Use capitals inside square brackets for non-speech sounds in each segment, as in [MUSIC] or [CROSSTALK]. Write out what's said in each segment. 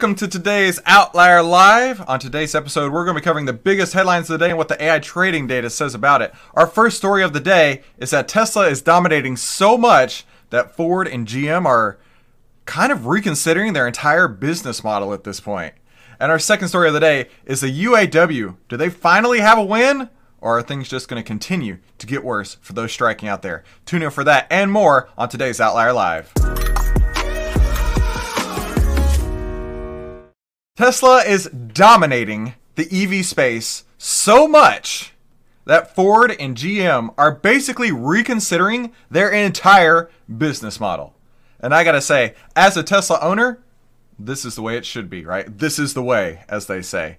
Welcome to today's Outlier Live. On today's episode, we're going to be covering the biggest headlines of the day and what the AI trading data says about it. Our first story of the day is that Tesla is dominating so much that Ford and GM are kind of reconsidering their entire business model at this point. And our second story of the day is the UAW. Do they finally have a win? Or are things just going to continue to get worse for those striking out there? Tune in for that and more on today's Outlier Live. Tesla is dominating the EV space so much that Ford and GM are basically reconsidering their entire business model. And I gotta say, as a Tesla owner, this is the way it should be, right? This is the way, as they say.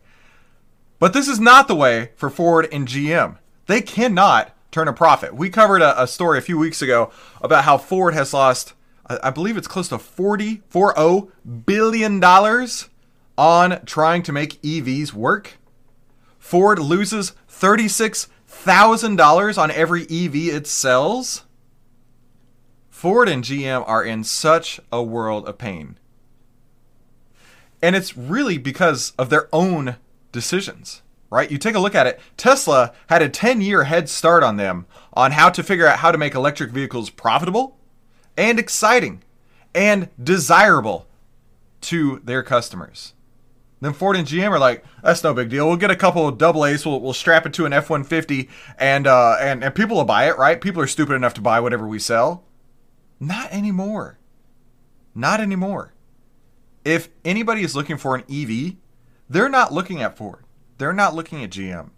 But this is not the way for Ford and GM. They cannot turn a profit. We covered a, a story a few weeks ago about how Ford has lost, I, I believe it's close to 40, 40 billion dollars on trying to make EVs work. Ford loses $36,000 on every EV it sells. Ford and GM are in such a world of pain. And it's really because of their own decisions, right? You take a look at it. Tesla had a 10 year head start on them on how to figure out how to make electric vehicles profitable and exciting and desirable to their customers. Then Ford and GM are like, that's no big deal. We'll get a couple of double A's. We'll, we'll strap it to an F one fifty, and uh, and and people will buy it, right? People are stupid enough to buy whatever we sell. Not anymore. Not anymore. If anybody is looking for an EV, they're not looking at Ford. They're not looking at GM.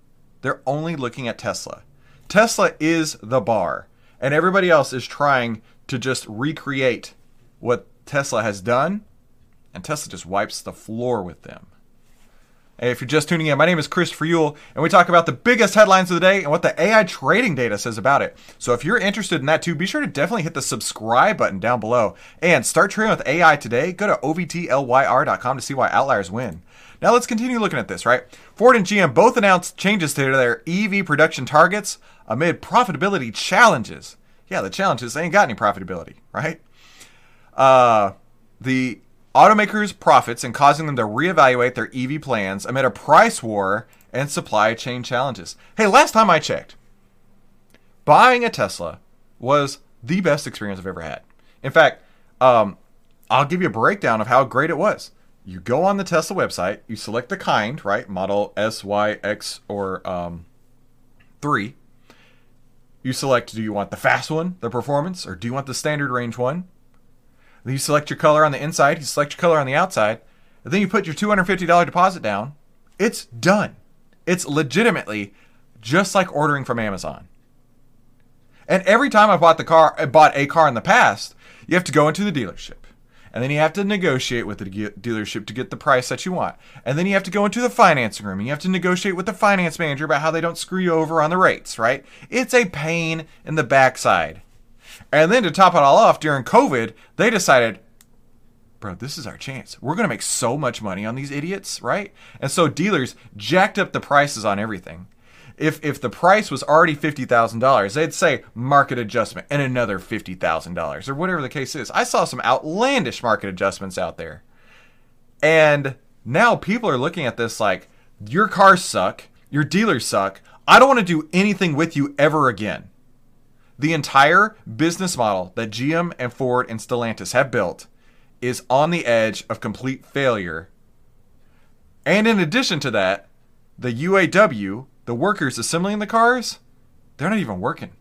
They're only looking at Tesla. Tesla is the bar, and everybody else is trying to just recreate what Tesla has done, and Tesla just wipes the floor with them. If you're just tuning in, my name is Christopher Uhl, and we talk about the biggest headlines of the day and what the AI trading data says about it. So if you're interested in that too, be sure to definitely hit the subscribe button down below and start trading with AI today. Go to ovtlyr.com to see why outliers win. Now let's continue looking at this, right? Ford and GM both announced changes to their EV production targets amid profitability challenges. Yeah, the challenges, they ain't got any profitability, right? Uh, the automakers' profits and causing them to reevaluate their EV plans amid a price war and supply chain challenges. Hey, last time I checked, buying a Tesla was the best experience I've ever had. In fact, um, I'll give you a breakdown of how great it was. You go on the Tesla website, you select the kind, right? Model S, Y, X, or um, 3. You select do you want the fast one, the performance, or do you want the standard range one? You select your color on the inside, you select your color on the outside, and then you put your $250 deposit down. It's done. It's legitimately just like ordering from Amazon. And every time I bought the car, I bought a car in the past, you have to go into the dealership. And then you have to negotiate with the dealership to get the price that you want. And then you have to go into the financing room and you have to negotiate with the finance manager about how they don't screw you over on the rates, right? It's a pain in the backside. And then to top it all off, during COVID, they decided, bro, this is our chance. We're going to make so much money on these idiots, right? And so dealers jacked up the prices on everything. If, if the price was already $50,000, they'd say market adjustment and another $50,000 or whatever the case is. I saw some outlandish market adjustments out there. And now people are looking at this like, your cars suck, your dealers suck. I don't want to do anything with you ever again. The entire business model that GM and Ford and Stellantis have built is on the edge of complete failure. And in addition to that, the UAW, the workers assembling the cars, they're not even working.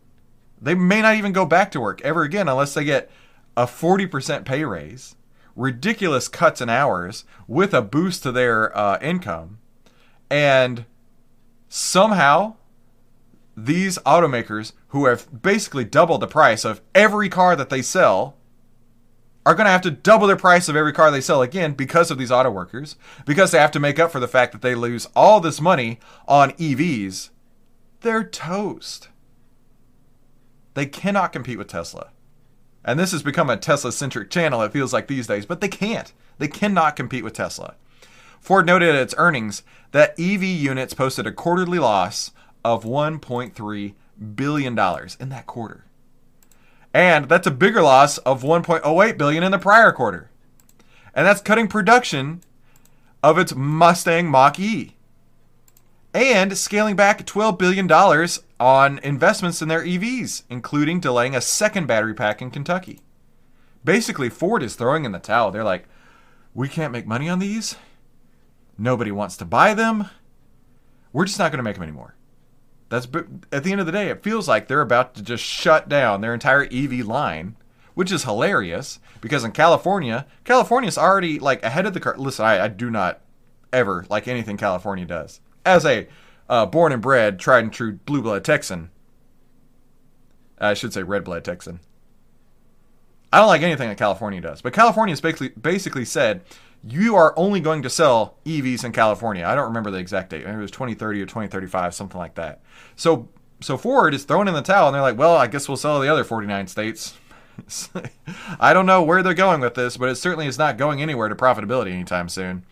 They may not even go back to work ever again unless they get a 40% pay raise, ridiculous cuts in hours with a boost to their uh, income, and somehow these automakers who have basically doubled the price of every car that they sell are going to have to double the price of every car they sell again because of these auto workers, because they have to make up for the fact that they lose all this money on EVs. They're toast. They cannot compete with Tesla. And this has become a Tesla centric channel, it feels like these days, but they can't. They cannot compete with Tesla. Ford noted at its earnings that EV units posted a quarterly loss of 1.3 billion dollars in that quarter. And that's a bigger loss of 1.08 billion in the prior quarter. And that's cutting production of its Mustang Mach E and scaling back $12 billion on investments in their EVs, including delaying a second battery pack in Kentucky. Basically, Ford is throwing in the towel. They're like, we can't make money on these. Nobody wants to buy them. We're just not going to make them anymore. That's at the end of the day, it feels like they're about to just shut down their entire EV line, which is hilarious because in California, California's already like ahead of the curve. Listen, I, I do not ever like anything California does. As a uh, born and bred, tried and true blue blood Texan, I should say red blood Texan. I don't like anything that California does, but California has basically basically said you are only going to sell EVs in California. I don't remember the exact date. Maybe it was 2030 or 2035, something like that. So so Ford is throwing in the towel and they're like, well, I guess we'll sell the other 49 states. [LAUGHS] I don't know where they're going with this, but it certainly is not going anywhere to profitability anytime soon.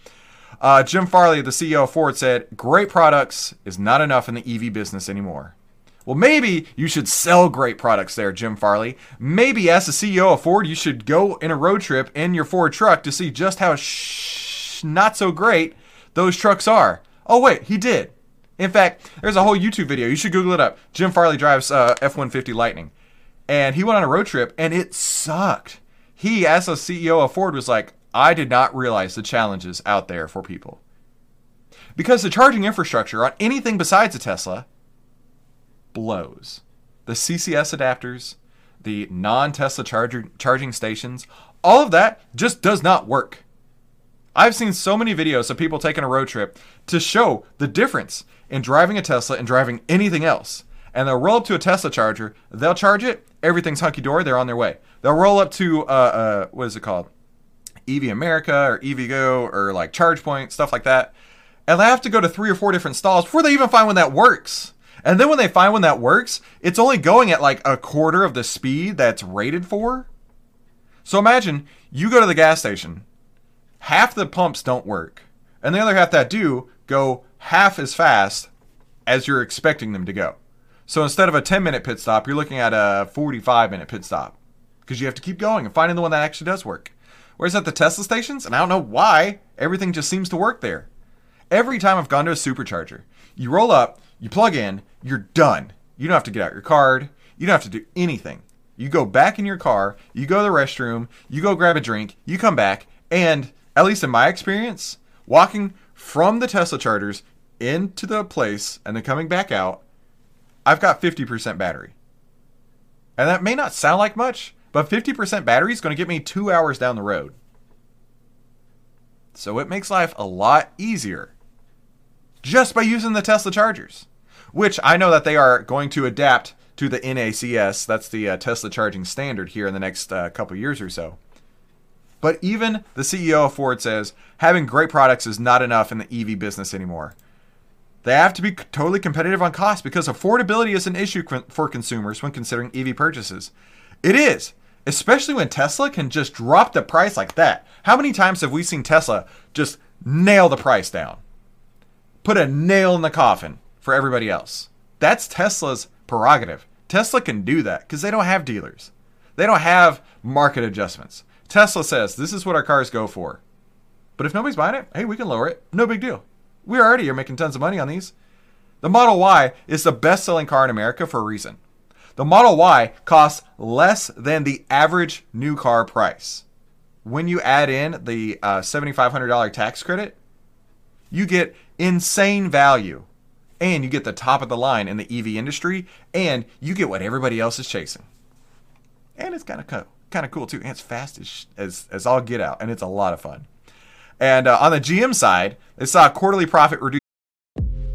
Uh, Jim Farley, the CEO of Ford, said, Great products is not enough in the EV business anymore. Well, maybe you should sell great products there, Jim Farley. Maybe as the CEO of Ford, you should go in a road trip in your Ford truck to see just how sh- not so great those trucks are. Oh, wait, he did. In fact, there's a whole YouTube video. You should Google it up. Jim Farley drives uh, F 150 Lightning. And he went on a road trip and it sucked. He, as a CEO of Ford, was like, I did not realize the challenges out there for people. Because the charging infrastructure on anything besides a Tesla blows. The CCS adapters, the non Tesla charger, charging stations, all of that just does not work. I've seen so many videos of people taking a road trip to show the difference in driving a Tesla and driving anything else. And they'll roll up to a Tesla charger, they'll charge it, everything's hunky dory, they're on their way. They'll roll up to, uh, uh, what is it called? Electrify America or EVgo or like ChargePoint, stuff like that. And they have to go to three or four different stalls before they even find one that works. And then when they find one that works, it's only going at like a quarter of the speed that's rated for. So imagine you go to the gas station, half the pumps don't work, and the other half that do go half as fast as you're expecting them to go. So instead of a 10 minute pit stop, you're looking at a 45 minute pit stop because you have to keep going and finding the one that actually does work. Whereas at the Tesla stations, and I don't know why, everything just seems to work there. Every time I've gone to a supercharger, you roll up, you plug in, you're done. You don't have to get out your card. You don't have to do anything. You go back in your car, you go to the restroom, you go grab a drink, you come back, and at least in my experience, walking from the Tesla chargers into the place and then coming back out, I've got 50% battery. And that may not sound like much, but 50% battery is going to get me two hours down the road. So it makes life a lot easier just by using the Tesla chargers which I know that they are going to adapt to the NACS. That's the uh, Tesla charging standard here in the next uh, couple years or so. But even the CEO of Ford says having great products is not enough in the EV business anymore. They have to be totally competitive on cost because affordability is an issue for consumers when considering EV purchases. It is, especially when Tesla can just drop the price like that. How many times have we seen Tesla just nail the price down? Put a nail in the coffin for everybody else. That's Tesla's prerogative. Tesla can do that because they don't have dealers. They don't have market adjustments. Tesla says this is what our cars go for. But if nobody's buying it, hey, we can lower it. No big deal. We already are making tons of money on these. The Model Y is the best selling car in America for a reason. The Model Y costs less than the average new car price. When you add in the uh, $7,500 tax credit, you get insane value and you get the top of the line in the EV industry, and you get what everybody else is chasing. And it's kind of cool, kind of cool too, and it's fast as, as as all get out, and it's a lot of fun. And uh, on the GM side, they saw quarterly profit reduce.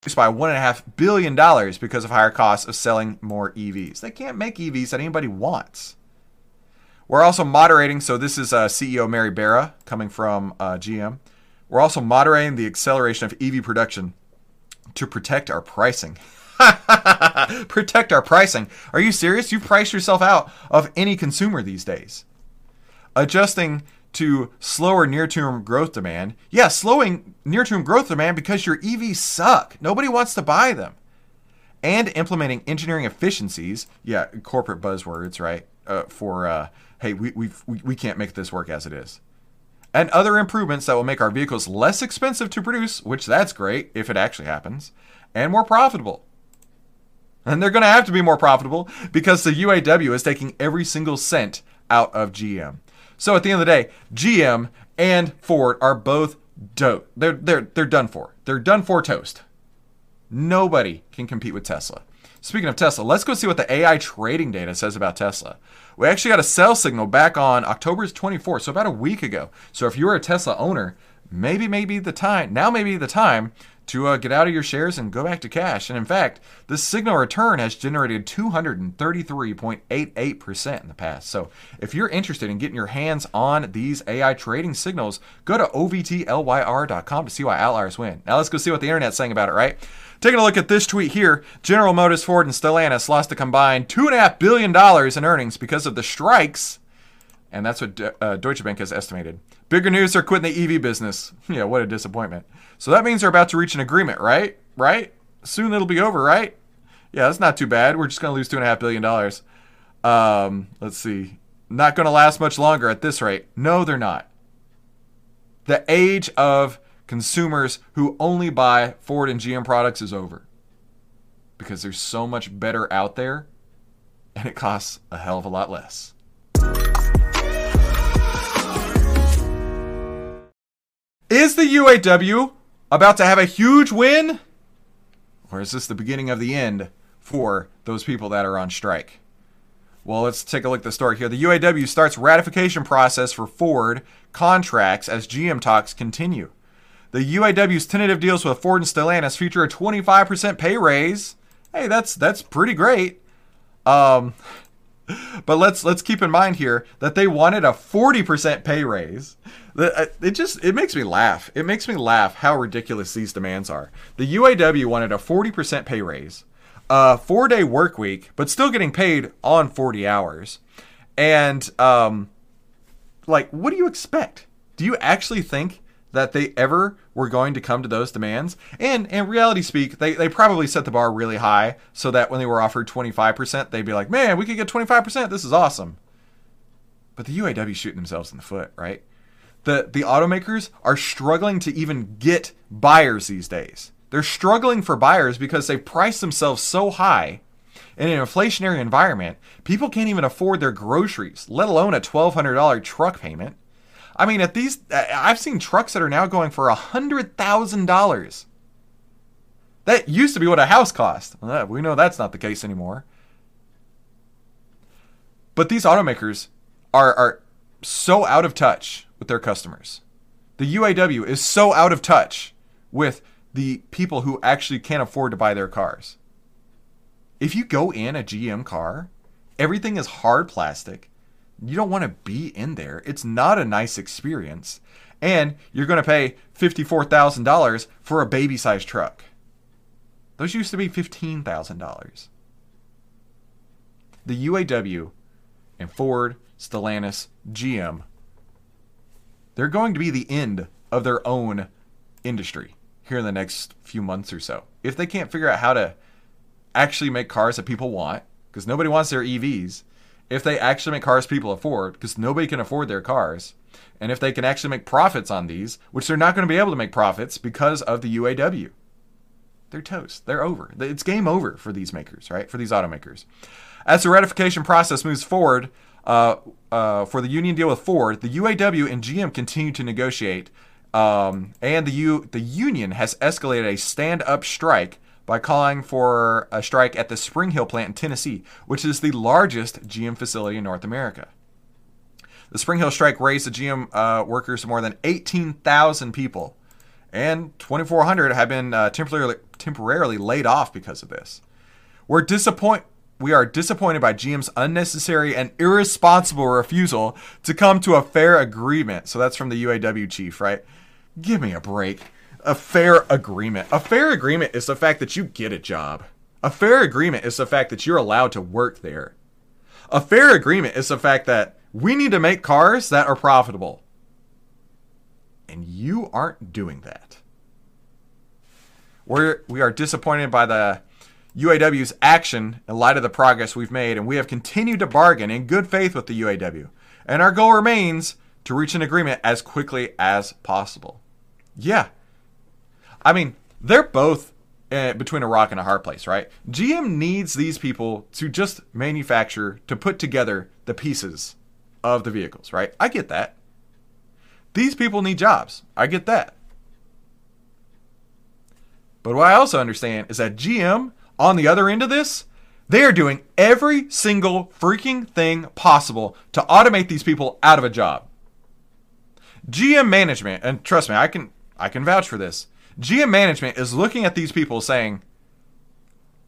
By $1.5 billion because of higher costs of selling more EVs. They can't make EVs that anybody wants. We're also moderating, so this is uh, CEO Mary Barra coming from uh, GM. We're also moderating the acceleration of EV production to protect our pricing. [LAUGHS] protect our pricing. Are you serious? You price yourself out of any consumer these days. Adjusting to slower near-term growth demand. Yeah, slowing near-term growth demand because your EVs suck. Nobody wants to buy them. And implementing engineering efficiencies. Yeah, corporate buzzwords, right? Uh, for uh, hey, we, we we can't make this work as it is. And other improvements that will make our vehicles less expensive to produce, which that's great if it actually happens, and more profitable. And they're going to have to be more profitable because the UAW is taking every single cent out of GM. So at the end of the day, GM and Ford are both dope. They're they're they're done for. They're done for toast. Nobody can compete with Tesla. Speaking of Tesla, let's go see what the AI trading data says about Tesla. We actually got a sell signal back on October 24th, so about a week ago. So if you're a Tesla owner, maybe maybe the time now maybe the time to uh, get out of your shares and go back to cash. And in fact, this signal return has generated 233.88% in the past. So if you're interested in getting your hands on these AI trading signals, go to ovtlyr.com to see why outliers win. Now let's go see what the internet's saying about it, right? Taking a look at this tweet here General Motors, Ford, and Stellantis lost a combined $2.5 billion in earnings because of the strikes. And that's what uh, Deutsche Bank has estimated. Bigger news they're quitting the EV business. [LAUGHS] Yeah, what a disappointment. So that means they're about to reach an agreement, right? Right? Soon it'll be over, right? Yeah, that's not too bad. We're just going to lose $2.5 billion. Um, let's see. Not going to last much longer at this rate. No, they're not. The age of consumers who only buy Ford and GM products is over. Because there's so much better out there, and it costs a hell of a lot less. Is the UAW about to have a huge win? Or is this the beginning of the end for those people that are on strike? Well, let's take a look at the story here. The UAW starts ratification process for Ford contracts as GM talks continue. The UAW's tentative deals with Ford and Stellantis feature a 25% pay raise. Hey, that's that's pretty great. Um, but let's let's keep in mind here that they wanted a 40% pay raise. Uh, it just it makes me laugh. It makes me laugh how ridiculous these demands are. The UAW wanted a 40% pay raise, a 4-day work week, but still getting paid on 40 hours. And um like what do you expect? Do you actually think that they ever were going to come to those demands. And in reality speak, they, they probably set the bar really high so that when they were offered 25%, they'd be like, man, we could get 25%. This is awesome. But the UAW shooting themselves in the foot, right? The, the automakers are struggling to even get buyers these days. They're struggling for buyers because they've priced themselves so high in an inflationary environment, people can't even afford their groceries, let alone a $1,200 truck payment. I mean, at these, uh, I've seen trucks that are now going for a hundred thousand dollars. That used to be what a house cost. We know that's not the case anymore. But these automakers are are so out of touch with their customers. The UAW is so out of touch with the people who actually can't afford to buy their cars. If you go in a GM car, everything is hard plastic you don't want to be in there. It's not a nice experience. And you're going to pay $54,000 for a baby sized truck. Those used to be $15,000. The UAW and Ford, Stellantis, GM, they're going to be the end of their own industry here in the next few months or so. If they can't figure out how to actually make cars that people want, because nobody wants their EVs, if they actually make cars people afford, because nobody can afford their cars, and if they can actually make profits on these, which they're not going to be able to make profits because of the UAW. They're toast. They're over. It's game over for these makers, right? For these automakers. As the ratification process moves forward uh, uh, for the union deal with Ford, the UAW and GM continue to negotiate Um, and the U- the union has escalated a stand-up strike by calling for a strike at the Spring Hill plant in Tennessee, which is the largest GM facility in North America. The Spring Hill strike raised the GM uh, workers to more than 18,000 people, and 2,400 have been uh, temporarily temporarily laid off because of this. We're disappoint we are disappointed by GM's unnecessary and irresponsible refusal to come to a fair agreement. So that's from the UAW chief, right? Give me a break. A fair agreement. A fair agreement is the fact that you get a job. A fair agreement is the fact that you're allowed to work there. A fair agreement is the fact that we need to make cars that are profitable. And you aren't doing that. We're, we are disappointed by the UAW's action in light of the progress we've made, and we have continued to bargain in good faith with the UAW. And our goal remains to reach an agreement as quickly as possible. Yeah. I mean, they're both uh, between a rock and a hard place, right? GM needs these people to just manufacture, to put together the pieces of the vehicles, right? I get that. These people need jobs. I get that. But what I also understand is that GM, on the other end of this, they are doing every single freaking thing possible to automate these people out of a job. GM management, and trust me, I can I can vouch for this. GM management is looking at these people saying,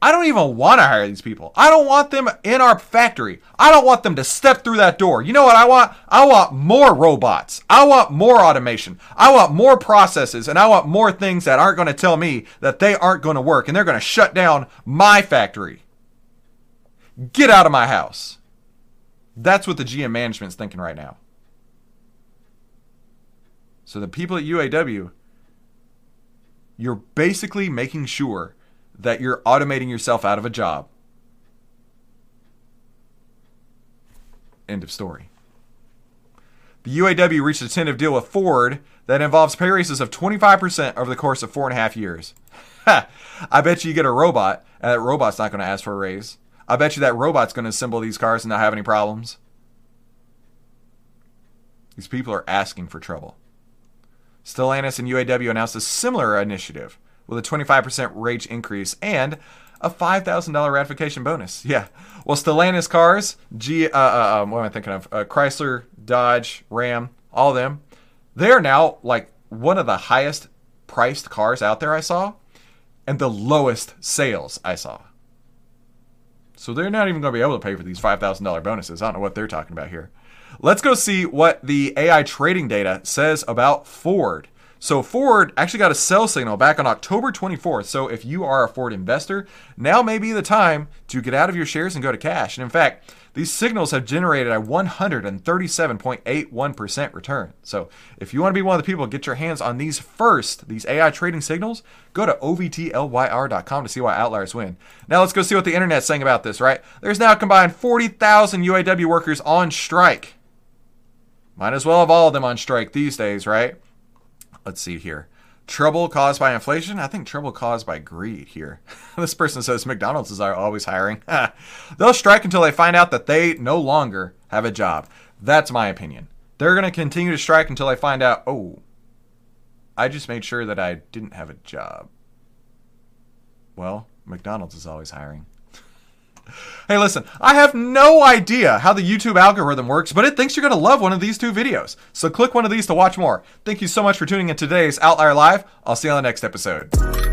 I don't even want to hire these people. I don't want them in our factory. I don't want them to step through that door. You know what I want? I want more robots. I want more automation. I want more processes and I want more things that aren't going to tell me that they aren't going to work and they're going to shut down my factory. Get out of my house. That's what the GM management's thinking right now. So the people at UAW, you're basically making sure that you're automating yourself out of a job. End of story. The UAW reached a tentative deal with Ford that involves pay raises of 25% over the course of four and a half years. [LAUGHS] I bet you get a robot, and that robot's not going to ask for a raise. I bet you that robot's going to assemble these cars and not have any problems. These people are asking for trouble. Stellantis and UAW announced a similar initiative with a 25% wage increase and a $5,000 ratification bonus. [LAUGHS] Yeah. Well, Stellantis cars, G, uh, uh, um, what am I thinking of? Uh, Chrysler, Dodge, Ram, all of them, they are now like one of the highest priced cars out there I saw and the lowest sales I saw. So they're not even going to be able to pay for these $5,000 bonuses. I don't know what they're talking about here. Let's go see what the AI trading data says about Ford. So Ford actually got a sell signal back on October 24th. So if you are a Ford investor, now may be the time to get out of your shares and go to cash. And in fact, these signals have generated a 137.81% return. So if you want to be one of the people get your hands on these first, these AI trading signals, go to ovtlyr.com to see why outliers win. Now let's go see what the internet's saying about this, right? There's now combined 40,000 UAW workers on strike. Might as well have all of them on strike these days, right? let's see here. Trouble caused by inflation? I think trouble caused by greed here. [LAUGHS] this person says McDonald's is always hiring. [LAUGHS] They'll strike until they find out that they no longer have a job. That's my opinion. They're going to continue to strike until they find out, oh, I just made sure that I didn't have a job. Well, McDonald's is always hiring. Hey, listen, I have no idea how the YouTube algorithm works, but it thinks you're going to love one of these two videos. So click one of these to watch more. Thank you so much for tuning in today's Outlier Live. I'll see you on the next episode.